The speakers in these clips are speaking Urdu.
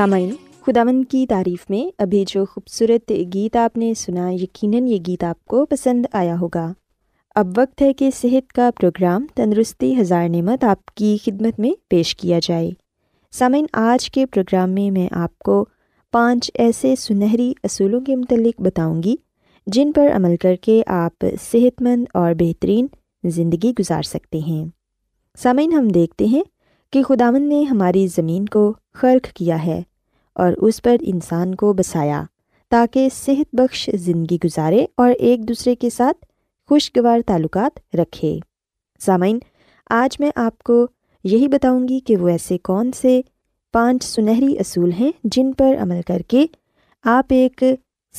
سامعین خداون کی تعریف میں ابھی جو خوبصورت گیت آپ نے سنا، یقیناً یہ گیت آپ کو پسند آیا ہوگا۔ اب وقت ہے کہ صحت کا پروگرام تندرستی ہزار نعمت آپ کی خدمت میں پیش کیا جائے۔ سامعین، آج کے پروگرام میں میں آپ کو پانچ ایسے سنہری اصولوں کے متعلق بتاؤں گی، جن پر عمل کر کے آپ صحت مند اور بہترین زندگی گزار سکتے ہیں۔ سامعین، ہم دیکھتے ہیں کہ خداون نے ہماری زمین کو خرق کیا ہے۔ اور اس پر انسان کو بسایا تاکہ صحت بخش زندگی گزارے اور ایک دوسرے کے ساتھ خوشگوار تعلقات رکھے۔ سامعین، آج میں آپ کو یہی بتاؤں گی کہ وہ ایسے کون سے پانچ سنہری اصول ہیں جن پر عمل کر کے آپ ایک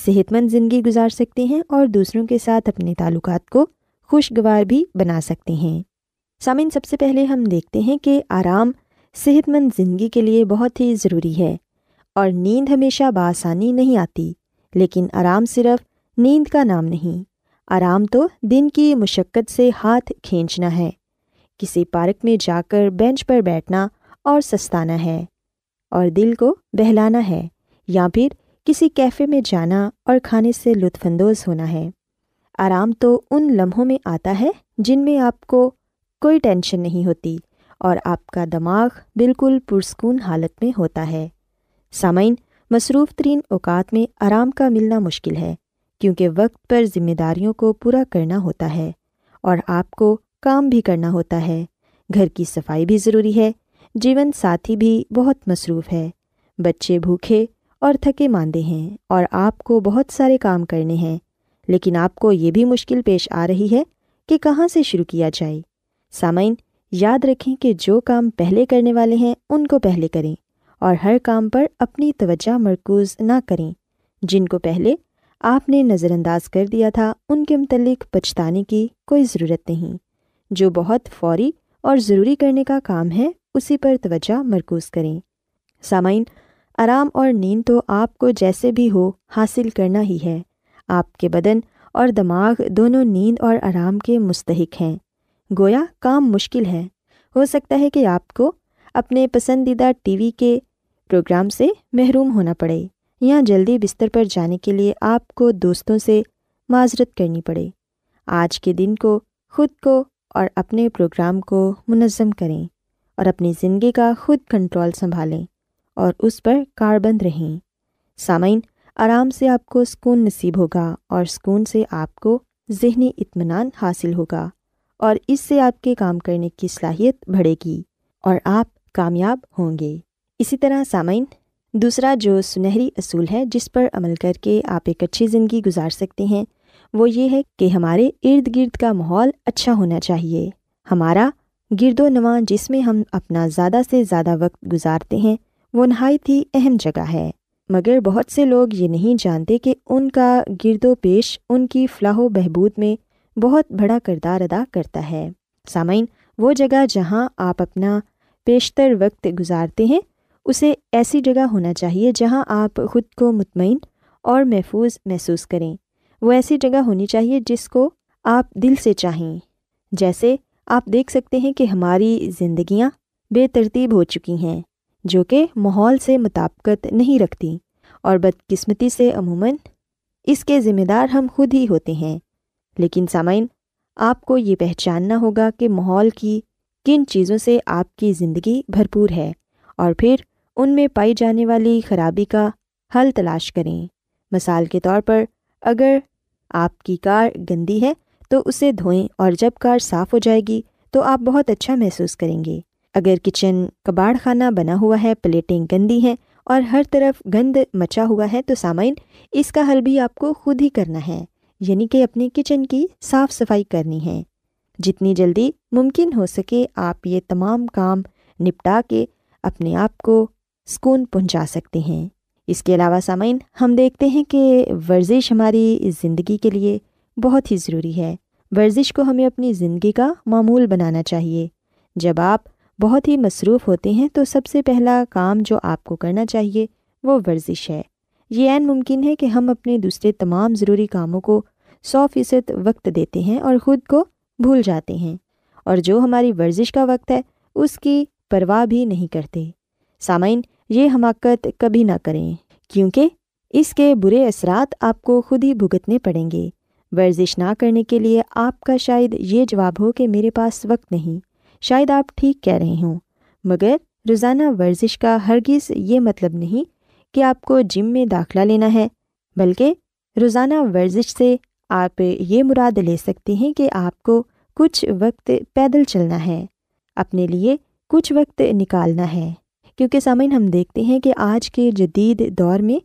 صحت مند زندگی گزار سکتے ہیں اور دوسروں کے ساتھ اپنے تعلقات کو خوشگوار بھی بنا سکتے ہیں۔ سامعین، سب سے پہلے ہم دیکھتے ہیں کہ آرام صحت مند زندگی کے لیے بہت ہی ضروری ہے۔ اور نیند ہمیشہ بآسانی نہیں آتی، لیکن آرام صرف نیند کا نام نہیں۔ آرام تو دن کی مشقت سے ہاتھ کھینچنا ہے۔ کسی پارک میں جا کر بینچ پر بیٹھنا اور سستانا ہے۔ اور دل کو بہلانا ہے، یا پھر کسی کیفے میں جانا اور کھانے سے لطف اندوز ہونا ہے۔ آرام تو ان لمحوں میں آتا ہے جن میں آپ کو کوئی ٹینشن نہیں ہوتی اور آپ کا دماغ بالکل پرسکون حالت میں ہوتا ہے۔ سامعین، مصروف ترین اوقات میں آرام کا ملنا مشکل ہے، کیونکہ وقت پر ذمہ داریوں کو پورا کرنا ہوتا ہے اور آپ کو کام بھی کرنا ہوتا ہے۔ گھر کی صفائی بھی ضروری ہے۔ جیون ساتھی بھی بہت مصروف ہے۔ بچے بھوکھے اور تھکے ماندے ہیں اور آپ کو بہت سارے کام کرنے ہیں۔ لیکن آپ کو یہ بھی مشکل پیش آ رہی ہے کہ کہاں سے شروع کیا جائے۔ سامعین، یاد رکھیں کہ جو کام پہلے کرنے والے ہیں، ان کو پہلے کریں۔ اور ہر کام پر اپنی توجہ مرکوز نہ کریں۔ جن کو پہلے آپ نے نظر انداز کر دیا تھا، ان کے متعلق پچھتانے کی کوئی ضرورت نہیں۔ جو بہت فوری اور ضروری کرنے کا کام ہے، اسی پر توجہ مرکوز کریں۔ سامعین، آرام اور نیند تو آپ کو جیسے بھی ہو، حاصل کرنا ہی ہے۔ آپ کے بدن اور دماغ دونوں نیند اور آرام کے مستحق ہیں۔ گویا کام مشکل ہے۔ ہو سکتا ہے کہ آپ کو اپنے پسندیدہ ٹی وی کے پروگرام سے محروم ہونا پڑے۔ یا جلدی بستر پر جانے کے لیے آپ کو دوستوں سے معذرت کرنی پڑے۔ آج کے دن کو خود کو اور اپنے پروگرام کو منظم کریں اور اپنی زندگی کا خود کنٹرول سنبھالیں اور اس پر کاربند رہیں۔ سامعین، آرام سے آپ کو سکون نصیب ہوگا اور سکون سے آپ کو ذہنی اطمینان حاصل ہوگا اور اس سے آپ کے کام کرنے کی صلاحیت بڑھے گی اور آپ کامیاب ہوں گے۔ اسی طرح سامعین، دوسرا جو سنہری اصول ہے جس پر عمل کر کے آپ ایک اچھی زندگی گزار سکتے ہیں، وہ یہ ہے کہ ہمارے ارد گرد کا ماحول اچھا ہونا چاہیے۔ ہمارا گرد و نواں جس میں ہم اپنا زیادہ سے زیادہ وقت گزارتے ہیں، وہ نہایت ہی اہم جگہ ہے۔ مگر بہت سے لوگ یہ نہیں جانتے کہ ان کا گرد و پیش ان کی فلاح و بہبود میں بہت بڑا کردار ادا کرتا ہے۔ سامعین، وہ جگہ جہاں آپ اپنا بیشتر وقت گزارتے ہیں اسے ایسی جگہ ہونا چاہیے جہاں آپ خود کو مطمئن اور محفوظ محسوس کریں۔ وہ ایسی جگہ ہونی چاہیے جس کو آپ دل سے چاہیں۔ جیسے آپ دیکھ سکتے ہیں کہ ہماری زندگیاں بے ترتیب ہو چکی ہیں، جو کہ ماحول سے مطابقت نہیں رکھتی اور بدقسمتی سے عموماً اس کے ذمہ دار ہم خود ہی ہوتے ہیں۔ لیکن سامعین، آپ کو یہ پہچاننا ہوگا کہ ماحول کی کن چیزوں سے آپ کی زندگی بھرپور ہے اور پھر ان میں پائی جانے والی خرابی کا حل تلاش کریں۔ مثال کے طور پر، اگر آپ کی کار گندی ہے، تو اسے دھوئیں اور جب کار صاف ہو جائے گی، تو آپ بہت اچھا محسوس کریں گے۔ اگر کچن کباڑ خانہ بنا ہوا ہے، پلیٹیں گندی ہیں اور ہر طرف گند مچا ہوا ہے، تو سامعین، اس کا حل بھی آپ کو خود ہی کرنا ہے۔ یعنی کہ اپنی کچن کی صاف صفائی کرنی ہے۔ جتنی جلدی ممکن ہو سکے، آپ یہ تمام کام نپٹا کے اپنے آپ کو سکون پہنچا سکتے ہیں۔ اس کے علاوہ سامعین، ہم دیکھتے ہیں کہ ورزش ہماری زندگی کے لیے بہت ہی ضروری ہے۔ ورزش کو ہمیں اپنی زندگی کا معمول بنانا چاہیے۔ جب آپ بہت ہی مصروف ہوتے ہیں، تو سب سے پہلا کام جو آپ کو کرنا چاہیے وہ ورزش ہے۔ یہ عین ممکن ہے کہ ہم اپنے دوسرے تمام ضروری کاموں کو سو فیصد وقت دیتے ہیں اور خود کو بھول جاتے ہیں۔ اور جو ہماری ورزش کا وقت ہے، اس کی پرواہ بھی نہیں کرتے۔ سامعین یہ حماقت کبھی نہ کریں، کیونکہ اس کے برے اثرات آپ کو خود ہی بھگتنے پڑیں گے۔ ورزش نہ کرنے کے لیے آپ کا شاید یہ جواب ہو کہ میرے پاس وقت نہیں، شاید آپ ٹھیک کہہ رہے ہوں۔ مگر روزانہ ورزش کا ہرگز یہ مطلب نہیں کہ آپ کو جم میں داخلہ لینا ہے، بلکہ روزانہ ورزش سے آپ یہ مراد لے سکتے ہیں کہ آپ کو کچھ وقت پیدل چلنا ہے، اپنے لیے کچھ وقت نکالنا ہے۔ کیونکہ سامعین ہم دیکھتے ہیں کہ آج کے جدید دور میں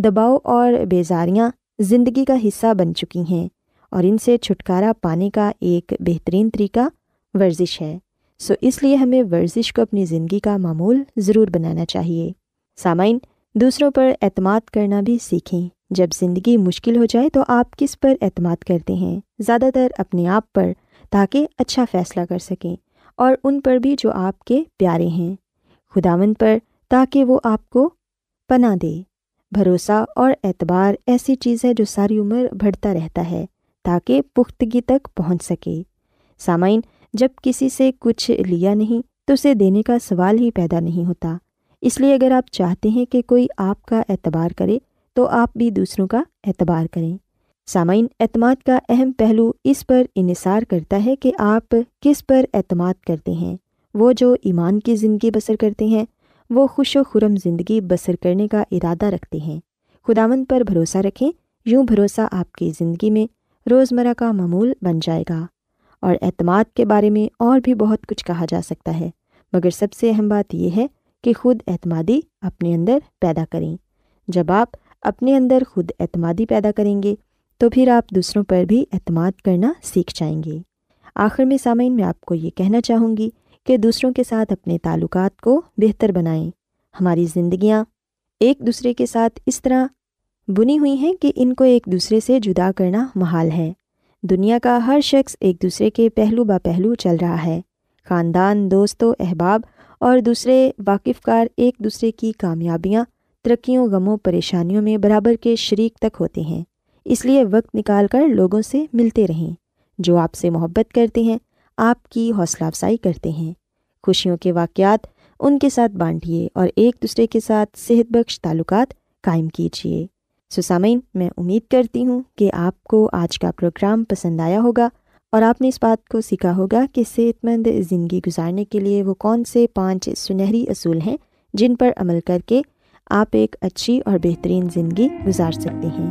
دباؤ اور بیزاریاں زندگی کا حصہ بن چکی ہیں اور ان سے چھٹکارا پانے کا ایک بہترین طریقہ ورزش ہے۔ سو اس لیے ہمیں ورزش کو اپنی زندگی کا معمول ضرور بنانا چاہیے۔ سامعین، دوسروں پر اعتماد کرنا بھی سیکھیں۔ جب زندگی مشکل ہو جائے تو آپ کس پر اعتماد کرتے ہیں؟ زیادہ تر اپنے آپ پر، تاکہ اچھا فیصلہ کر سکیں اور ان پر بھی جو آپ کے پیارے ہیں۔ خداون پر تاکہ وہ آپ کو پناہ دے۔ بھروسہ اور اعتبار ایسی چیز ہے جو ساری عمر بڑھتا رہتا ہے تاکہ پختگی تک پہنچ سکے۔ سامعین، جب کسی سے کچھ لیا نہیں تو اسے دینے کا سوال ہی پیدا نہیں ہوتا۔ اس لیے اگر آپ چاہتے ہیں کہ کوئی آپ کا اعتبار کرے تو آپ بھی دوسروں کا اعتبار کریں۔ سامعین، اعتماد کا اہم پہلو اس پر انحصار کرتا ہے کہ آپ کس پر اعتماد کرتے ہیں۔ وہ جو ایمان کی زندگی بسر کرتے ہیں، وہ خوش و خرم زندگی بسر کرنے کا ارادہ رکھتے ہیں۔ خداون پر بھروسہ رکھیں، یوں بھروسہ آپ کی زندگی میں روزمرہ کا معمول بن جائے گا۔ اور اعتماد کے بارے میں اور بھی بہت کچھ کہا جا سکتا ہے، مگر سب سے اہم بات یہ ہے کہ خود اعتمادی اپنے اندر پیدا کریں۔ جب آپ اپنے اندر خود اعتمادی پیدا کریں گے، تو پھر آپ دوسروں پر بھی اعتماد کرنا سیکھ جائیں گے۔ آخر میں سامعین، میں آپ کو یہ کہنا چاہوں گی کہ دوسروں کے ساتھ اپنے تعلقات کو بہتر بنائیں۔ ہماری زندگیاں ایک دوسرے کے ساتھ اس طرح بنی ہوئی ہیں کہ ان کو ایک دوسرے سے جدا کرنا محال ہے۔ دنیا کا ہر شخص ایک دوسرے کے پہلو با پہلو چل رہا ہے۔ خاندان، دوست و احباب اور دوسرے واقف کار ایک دوسرے کی کامیابیاں، ترقیوں، غموں، پریشانیوں میں برابر کے شریک تک ہوتے ہیں۔ اس لیے وقت نکال کر لوگوں سے ملتے رہیں۔ جو آپ سے محبت کرتے ہیں آپ کی حوصلہ افزائی کرتے ہیں۔ خوشیوں کے واقعات ان کے ساتھ بانٹیے اور ایک دوسرے کے ساتھ صحت بخش تعلقات قائم کیجیے۔ سسامین میں امید کرتی ہوں کہ آپ کو آج کا پروگرام پسند آیا ہوگا اور آپ نے اس بات کو سیکھا ہوگا کہ صحت مند زندگی گزارنے کے لیے وہ کون سے پانچ سنہری اصول ہیں جن پر عمل کر کے آپ ایک اچھی اور بہترین زندگی گزار سکتے ہیں۔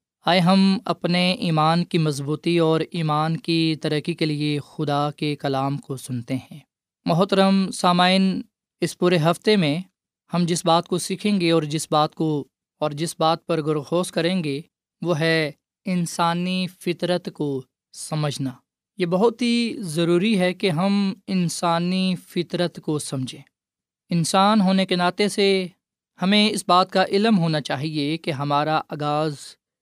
آئے ہم اپنے ایمان کی مضبوطی اور ایمان کی ترقی کے لیے خدا کے کلام کو سنتے ہیں۔ محترم سامعین، اس پورے ہفتے میں ہم جس بات کو سیکھیں گے اور جس بات کو اور جس بات پر گرخوز کریں گے، وہ ہے انسانی فطرت کو سمجھنا۔ یہ بہت ہی ضروری ہے کہ ہم انسانی فطرت کو سمجھیں۔ انسان ہونے کے ناطے سے ہمیں اس بات کا علم ہونا چاہیے کہ ہمارا آغاز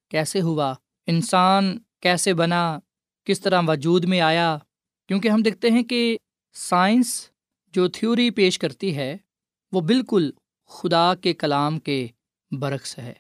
کیسے ہوا؟ انسان کیسے بنا؟ کس طرح وجود میں آیا؟ کیونکہ ہم دیکھتے ہیں کہ سائنس جو تھیوری پیش کرتی ہے، وہ بالکل خدا کے کلام کے برعکس ہے۔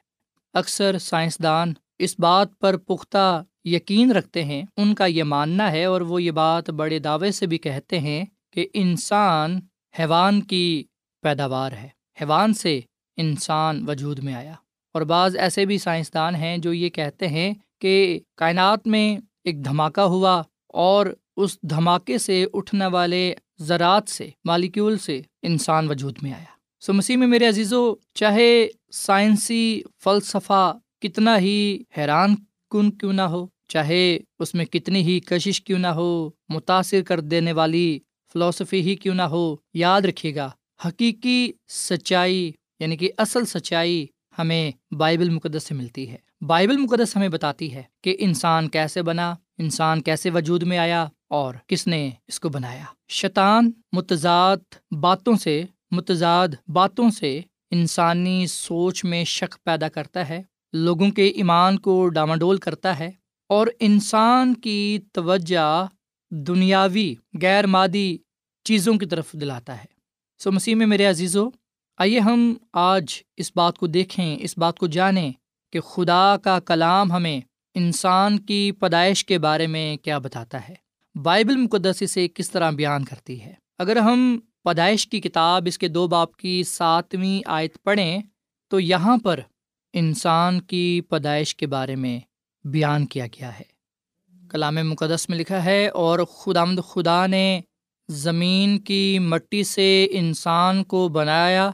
اکثر سائنسدان اس بات پر پختہ یقین رکھتے ہیں۔ ان کا یہ ماننا ہے اور وہ یہ بات بڑے دعوے سے بھی کہتے ہیں کہ انسان حیوان کی پیداوار ہے۔ حیوان سے انسان وجود میں آیا۔ اور بعض ایسے بھی سائنسدان ہیں جو یہ کہتے ہیں کہ کائنات میں ایک دھماکہ ہوا اور اس دھماکے سے اٹھنے والے زراعت سے مالیکیول سے انسان وجود میں آیا۔ سو مسیح میں میرے عزیزو، چاہے سائنسی فلسفہ کتنا ہی حیران کن کیوں نہ ہو، چاہے اس میں کتنی ہی کشش کیوں نہ ہو، متاثر کر دینے والی فلاسفی ہی کیوں نہ ہو، یاد رکھیے گا، حقیقی سچائی یعنی کہ اصل سچائی ہمیں بائبل مقدس سے ملتی ہے۔ بائبل مقدس ہمیں بتاتی ہے کہ انسان کیسے بنا، انسان کیسے وجود میں آیا اور کس نے اس کو بنایا۔ شیطان متضاد باتوں سے، متضاد باتوں سے انسانی سوچ میں شک پیدا کرتا ہے، لوگوں کے ایمان کو ڈاماڈول کرتا ہے اور انسان کی توجہ دنیاوی، غیر مادی چیزوں کی طرف دلاتا ہے۔ سو مسیح میں میرے عزیز و آئیے ہم آج اس بات کو دیکھیں، اس بات کو جانیں کہ خدا کا کلام ہمیں انسان کی پیدائش کے بارے میں کیا بتاتا ہے۔ بائبل مقدس اسے کس طرح بیان کرتی ہے؟ اگر ہم پیدائش کی کتاب، اس کے دو باپ کی ساتویں آیت پڑھیں، تو یہاں پر انسان کی پیدائش کے بارے میں بیان کیا گیا ہے۔ کلام مقدس میں لکھا ہے، اور خدامد خدا نے زمین کی مٹی سے انسان کو بنایا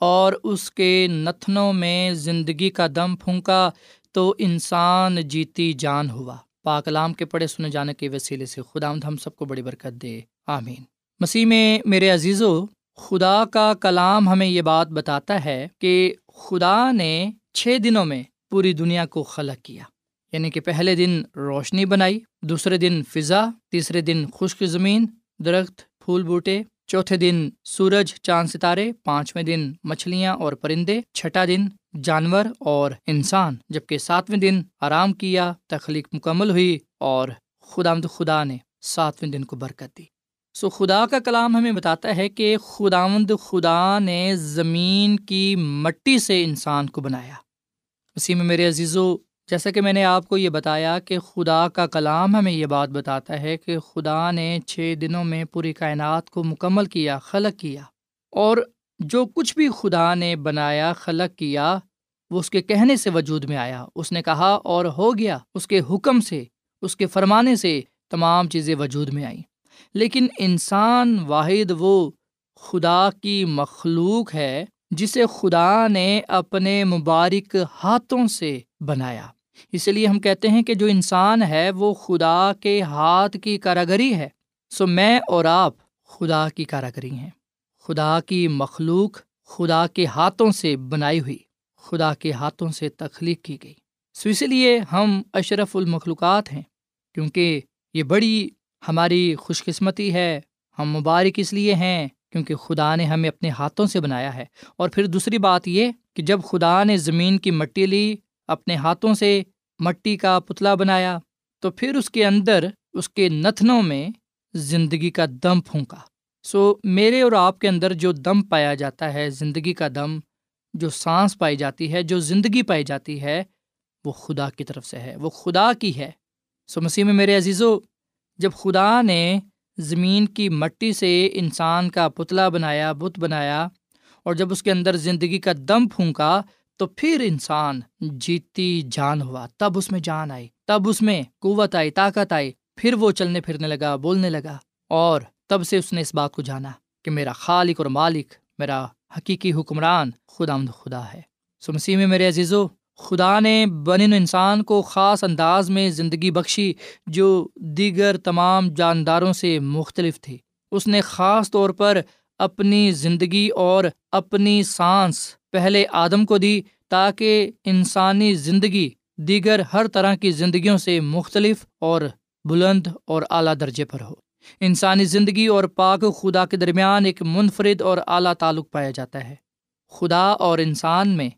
اور اس کے نتنوں میں زندگی کا دم پھونکا تو انسان جیتی جان ہوا۔ پاکلام کے پڑھے سنے جانے کے وسیلے سے خدا ہم سب کو بڑی برکت دے۔ آمین۔ مسیح میں میرے عزیز و خدا کا کلام ہمیں یہ بات بتاتا ہے کہ خدا نے چھ دنوں میں پوری دنیا کو خلق کیا۔ یعنی کہ پہلے دن روشنی بنائی، دوسرے دن فضا، تیسرے دن خشک زمین، درخت، پھول بوٹے چوتھے دن سورج، چاند ستارے، پانچویں دن مچھلیاں اور پرندے، چھٹا دن جانور اور انسان، جبکہ ساتویں دن آرام کیا، تخلیق مکمل ہوئی اور خدا مد خدا نے ساتویں دن کو برکت دی۔ سو خدا کا کلام ہمیں بتاتا ہے کہ خداوند خدا نے زمین کی مٹی سے انسان کو بنایا۔ اسی میں میرے عزیزو جیسا کہ میں نے آپ کو یہ بتایا کہ خدا کا کلام ہمیں یہ بات بتاتا ہے کہ خدا نے چھ دنوں میں پوری کائنات کو مکمل کیا، خلق کیا اور جو کچھ بھی خدا نے بنایا، خلق کیا، وہ اس کے کہنے سے وجود میں آیا۔ اس نے کہا اور ہو گیا۔ اس کے حکم سے، اس کے فرمانے سے تمام چیزیں وجود میں آئیں۔ لیکن انسان واحد وہ خدا کی مخلوق ہے جسے خدا نے اپنے مبارک ہاتھوں سے بنایا۔ اس لیے ہم کہتے ہیں کہ جو انسان ہے وہ خدا کے ہاتھ کی کاراگری ہے۔ سو میں اور آپ خدا کی کاراگری ہیں۔ خدا کی مخلوق خدا کے ہاتھوں سے بنائی ہوئی، خدا کے ہاتھوں سے تخلیق کی گئی۔ سو اس لیے ہم اشرف المخلوقات ہیں، کیونکہ یہ بڑی ہماری خوش قسمتی ہے۔ ہم مبارک اس لیے ہیں کیونکہ خدا نے ہمیں اپنے ہاتھوں سے بنایا ہے۔ اور پھر دوسری بات یہ کہ جب خدا نے زمین کی مٹی لی اپنے ہاتھوں سے مٹی کا پتلا بنایا تو پھر اس کے اندر اس کے نتنوں میں زندگی کا دم پھونکا۔ سو میرے اور آپ کے اندر جو دم پایا جاتا ہے، زندگی کا دم، جو سانس پائی جاتی ہے، جو زندگی پائی جاتی ہے، وہ خدا کی طرف سے ہے، وہ خدا کی ہے۔ سو مسیح میں میرے عزیزو، جب خدا نے زمین کی مٹی سے انسان کا پتلا بنایا، بت بنایا اور جب اس کے اندر زندگی کا دم پھونکا تو پھر انسان جیتی جان ہوا، تب اس میں جان آئی، تب اس میں قوت آئی، طاقت آئی، پھر وہ چلنے پھرنے لگا، بولنے لگا، اور تب سے اس نے اس بات کو جانا کہ میرا خالق اور مالک، میرا حقیقی حکمران خدا مد خدا ہے۔ سو مسیح میں میرے عزیزو، خدا نے بن انسان کو خاص انداز میں زندگی بخشی جو دیگر تمام جانداروں سے مختلف تھی۔ اس نے خاص طور پر اپنی زندگی اور اپنی سانس پہلے آدم کو دی تاکہ انسانی زندگی دیگر ہر طرح کی زندگیوں سے مختلف اور بلند اور اعلیٰ درجے پر ہو۔ انسانی زندگی اور پاک خدا کے درمیان ایک منفرد اور اعلیٰ تعلق پایا جاتا ہے۔ خدا اور انسان میں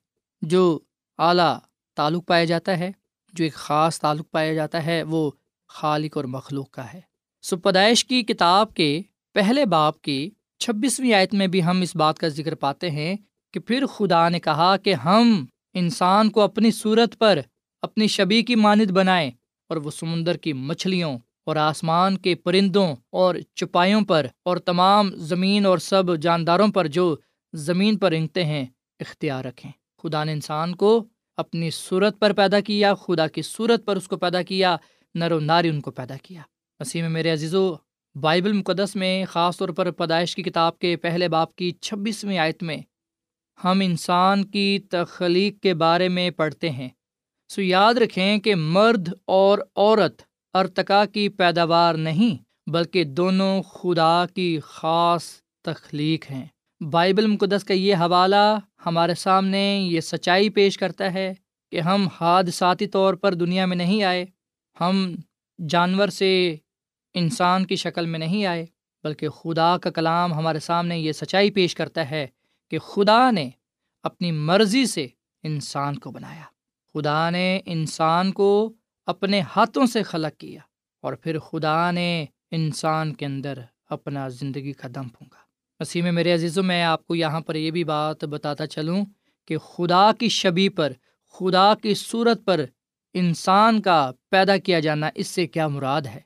جو اعلیٰ تعلق پایا جاتا ہے، جو ایک خاص تعلق پایا جاتا ہے، وہ خالق اور مخلوق کا ہے۔ سو پیدائش کی کتاب کے پہلے باپ کی چھبیسویں آیت میں بھی ہم اس بات کا ذکر پاتے ہیں کہ پھر خدا نے کہا کہ ہم انسان کو اپنی صورت پر اپنی شبی کی مانند بنائیں اور وہ سمندر کی مچھلیوں اور آسمان کے پرندوں اور چپائیوں پر اور تمام زمین اور سب جانداروں پر جو زمین پر رنگتے ہیں اختیار رکھیں۔ خدا نے انسان کو اپنی صورت پر پیدا کیا، خدا کی صورت پر اس کو پیدا کیا، نر و ناری ان کو پیدا کیا۔ مسیح میں میرے عزیز و بائبل مقدس میں خاص طور پر پیدائش کی کتاب کے پہلے باپ کی چھبیسویں آیت میں ہم انسان کی تخلیق کے بارے میں پڑھتے ہیں۔ سو یاد رکھیں کہ مرد اور عورت ارتقا کی پیداوار نہیں، بلکہ دونوں خدا کی خاص تخلیق ہیں۔ بائبل مقدس کا یہ حوالہ ہمارے سامنے یہ سچائی پیش کرتا ہے کہ ہم حادثاتی طور پر دنیا میں نہیں آئے، ہم جانور سے انسان کی شکل میں نہیں آئے، بلکہ خدا کا کلام ہمارے سامنے یہ سچائی پیش کرتا ہے کہ خدا نے اپنی مرضی سے انسان کو بنایا۔ خدا نے انسان کو اپنے ہاتھوں سے خلق کیا اور پھر خدا نے انسان کے اندر اپنا زندگی کا دم پھونکا۔ مسیح میں میرے عزیزوں، میں آپ کو یہاں پر یہ بھی بات بتاتا چلوں کہ خدا کی شبی پر، خدا کی صورت پر انسان کا پیدا کیا جانا اس سے کیا مراد ہے؟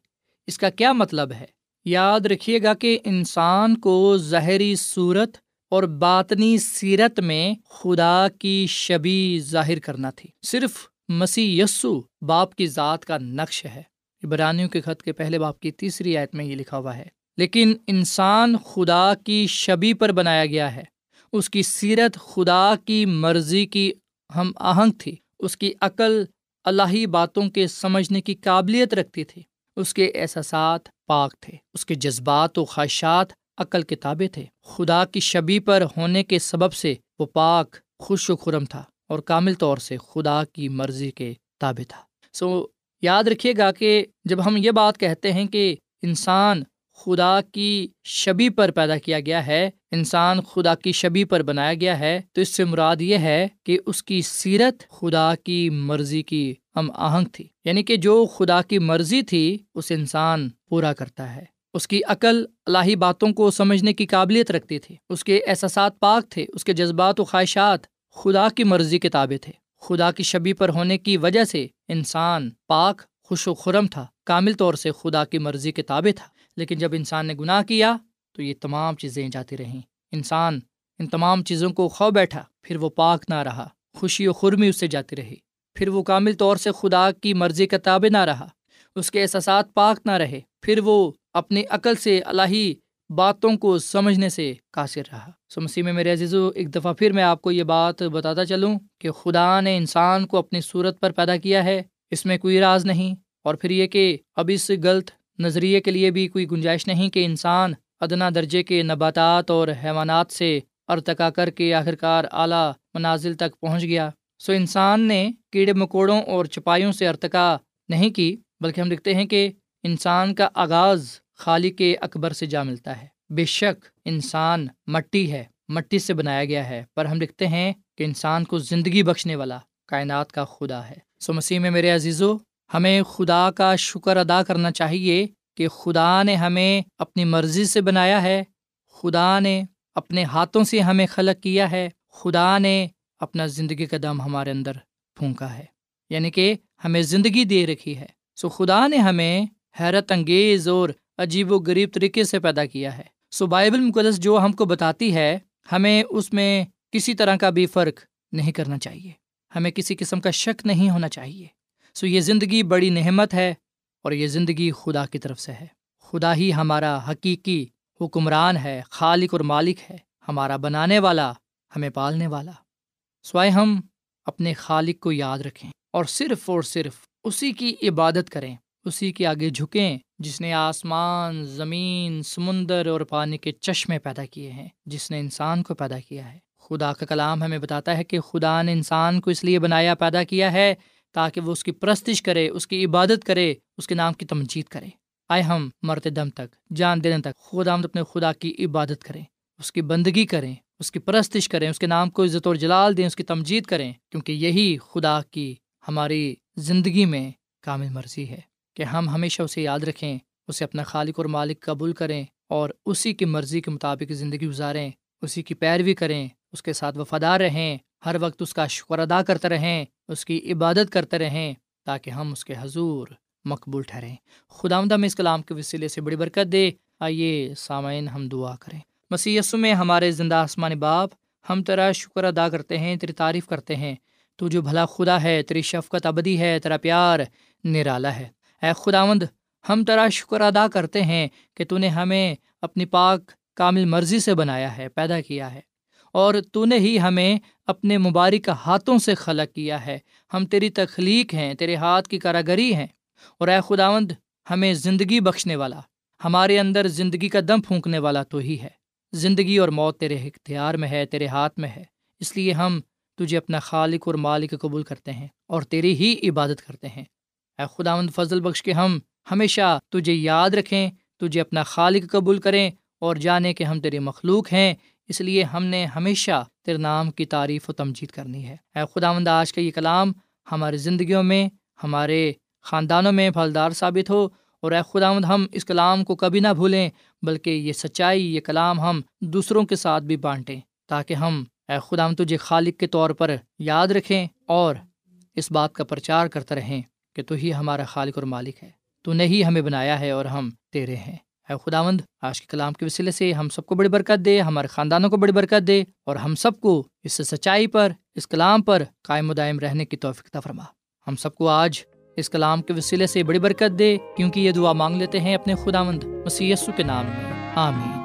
اس کا کیا مطلب ہے؟ یاد رکھیے گا کہ انسان کو ظاہری صورت اور باطنی سیرت میں خدا کی شبی ظاہر کرنا تھی۔ صرف مسیح یسو باپ کی ذات کا نقش ہے۔ عبرانیوں کے خط کے پہلے باپ کی تیسری آیت میں یہ لکھا ہوا ہے۔ لیکن انسان خدا کی شبی پر بنایا گیا ہے۔ اس کی سیرت خدا کی مرضی کی ہم آہنگ تھی۔ اس کی عقل اللہی باتوں کے سمجھنے کی قابلیت رکھتی تھی۔ اس کے احساسات پاک تھے۔ اس کے جذبات و خواہشات عقل کتابیں تھے۔ خدا کی شبی پر ہونے کے سبب سے وہ پاک، خوش و خرم تھا اور کامل طور سے خدا کی مرضی کے تابع تھا۔ سو یاد رکھیے گا کہ جب ہم یہ بات کہتے ہیں کہ انسان خدا کی شبی پر پیدا کیا گیا ہے، انسان خدا کی شبی پر بنایا گیا ہے، تو اس سے مراد یہ ہے کہ اس کی سیرت خدا کی مرضی کی ہم آہنگ تھی۔ یعنی کہ جو خدا کی مرضی تھی، اس انسان پورا کرتا ہے۔ اس کی عقل الہی باتوں کو سمجھنے کی قابلیت رکھتی تھی اس کے احساسات پاک تھے، اس کے جذبات و خواہشات خدا کی مرضی کے تابع تھے۔ خدا کی شبی پر ہونے کی وجہ سے انسان پاک، خوش و خرم تھا۔ کامل طور سے خدا کی مرضی کے تابع تھا۔ لیکن جب انسان نے گناہ کیا تو یہ تمام چیزیں جاتی رہیں۔ انسان ان تمام چیزوں کو کھو بیٹھا، پھر وہ پاک نہ رہا۔ خوشی و خرمی اس سے جاتی رہی۔ پھر وہ کامل طور سے خدا کی مرضی کا تابع نہ رہا۔ اس کے احساسات پاک نہ رہے۔ پھر وہ اپنی عقل سے الہی باتوں کو سمجھنے سے قاصر رہا۔ سو مسیح میں میرے عزیز و ایک دفعہ پھر میں آپ کو یہ بات بتاتا چلوں کہ خدا نے انسان کو اپنی صورت پر پیدا کیا ہے، اس میں کوئی راز نہیں۔ اور پھر یہ کہ اب اس غلط نظریے کے لیے بھی کوئی گنجائش نہیں کہ انسان ادنا درجے کے نباتات اور حیوانات سے ارتقا کر کے آخر کار اعلیٰ منازل تک پہنچ گیا۔ سو انسان نے کیڑے مکوڑوں اور چپائیوں سے ارتقا نہیں کی، بلکہ ہم لکھتے ہیں کہ انسان کا آغاز خالق اکبر سے جا ملتا ہے۔ بے شک انسان مٹی ہے، مٹی سے بنایا گیا ہے، پر ہم لکھتے ہیں کہ انسان کو زندگی بخشنے والا کائنات کا خدا ہے۔ سو مسیح میں میرے عزیزو، ہمیں خدا کا شکر ادا کرنا چاہیے کہ خدا نے ہمیں اپنی مرضی سے بنایا ہے، خدا نے اپنے ہاتھوں سے ہمیں خلق کیا ہے، خدا نے اپنا زندگی کا دم ہمارے اندر پھونکا ہے۔ یعنی کہ ہمیں زندگی دے رکھی ہے۔ سو خدا نے ہمیں حیرت انگیز اور عجیب و غریب طریقے سے پیدا کیا ہے۔ سو بائبل مقدس جو ہم کو بتاتی ہے، ہمیں اس میں کسی طرح کا بھی فرق نہیں کرنا چاہیے۔ ہمیں کسی قسم کا شک نہیں ہونا چاہیے۔ سو یہ زندگی بڑی نعمت ہے اور یہ زندگی خدا کی طرف سے ہے۔ خدا ہی ہمارا حقیقی حکمران ہے، خالق اور مالک ہے۔ ہمارا بنانے والا، ہمیں پالنے والا۔ سوائے ہم اپنے خالق کو یاد رکھیں اور صرف اور صرف اسی کی عبادت کریں۔ اسی کے آگے جھکیں جس نے آسمان، زمین، سمندر اور پانی کے چشمے پیدا کیے ہیں، جس نے انسان کو پیدا کیا ہے۔ خدا کا کلام ہمیں بتاتا ہے کہ خدا نے انسان کو اس لیے بنایا، پیدا کیا ہے تاکہ وہ اس کی پرستش کرے، اس کی عبادت کرے، اس کے نام کی تمجید کرے۔ آئے ہم مرتے دم تک، جان دینے تک، خدا اپنے خدا کی عبادت کریں، اس کی بندگی کریں، اس کی پرستش کریں، اس کے نام کو عزت اور جلال دیں، اس کی تمجید کریں، کیونکہ یہی خدا کی ہماری زندگی میں کامل مرضی ہے۔ کہ ہم ہمیشہ اسے یاد رکھیں، اسے اپنا خالق اور مالک قبول کریں اور اسی کی مرضی کے مطابق زندگی گزاریں، اسی کی پیروی کریں، اس کے ساتھ وفادار رہیں، ہر وقت اس کا شکر ادا کرتے رہیں، اس کی عبادت کرتے رہیں تاکہ ہم اس کے حضور مقبول ٹھہریں۔ خدا آمدہ میں اس کلام کے وسیلے سے بڑی برکت دے۔ آئیے سامعین ہم دعا کریں۔ مسی میں ہمارے زندہ آسمان باپ، ہم تیرا شکر ادا کرتے ہیں، تیری تعریف کرتے ہیں۔ تو جو بھلا خدا ہے، تیری شفقت ابدی ہے، تیرا پیار نرالا ہے۔ اے خداوند، ہم تیرا شکر ادا کرتے ہیں کہ تو نے ہمیں اپنی پاک کامل مرضی سے بنایا ہے، پیدا کیا ہے، اور تو نے ہی ہمیں اپنے مبارک ہاتھوں سے خلق کیا ہے۔ ہم تیری تخلیق ہیں، تیرے ہاتھ کی کاراگری ہیں، اور اے خداوند، ہمیں زندگی بخشنے والا، ہمارے اندر زندگی کا دم پھونکنے والا تو ہی ہے۔ زندگی اور موت تیرے اختیار میں ہے، تیرے ہاتھ میں ہے، اس لیے ہم تجھے اپنا خالق اور مالک قبول کرتے ہیں، اور تیری ہی عبادت کرتے ہیں۔ اے خداوند فضل بخش کے ہم ہمیشہ تجھے یاد رکھیں، تجھے اپنا خالق قبول کریں اور جانیں کہ ہم تیری مخلوق ہیں، اس لیے ہم نے ہمیشہ تیرے نام کی تعریف و تمجید کرنی ہے۔ اے خداوند، آج کا یہ کلام ہماری زندگیوں میں، ہمارے خاندانوں میں پھلدار ثابت ہو اور اے خداوند، ہم اس کلام کو کبھی نہ بھولیں، بلکہ یہ سچائی، یہ کلام ہم دوسروں کے ساتھ بھی بانٹیں تاکہ ہم اے خداوند، تجھے خالق کے طور پر یاد رکھیں اور اس بات کا پرچار کرتے رہیں۔ کہ تو ہی ہمارا خالق اور مالک ہے۔ تو نے ہی ہمیں بنایا ہے اور ہم تیرے ہیں۔ اے خداوند، آج کے کلام کے وسیلے سے ہم سب کو بڑی برکت دے، ہمارے خاندانوں کو بڑی برکت دے اور ہم سب کو اس سچائی پر، اس کلام پر قائم و دائم رہنے کی توفیق فرما۔ ہم سب کو آج اس کلام کے وسیلے سے بڑی برکت دے، کیونکہ یہ دعا مانگ لیتے ہیں اپنے خدا مند مسی کے نام میں۔ آمین۔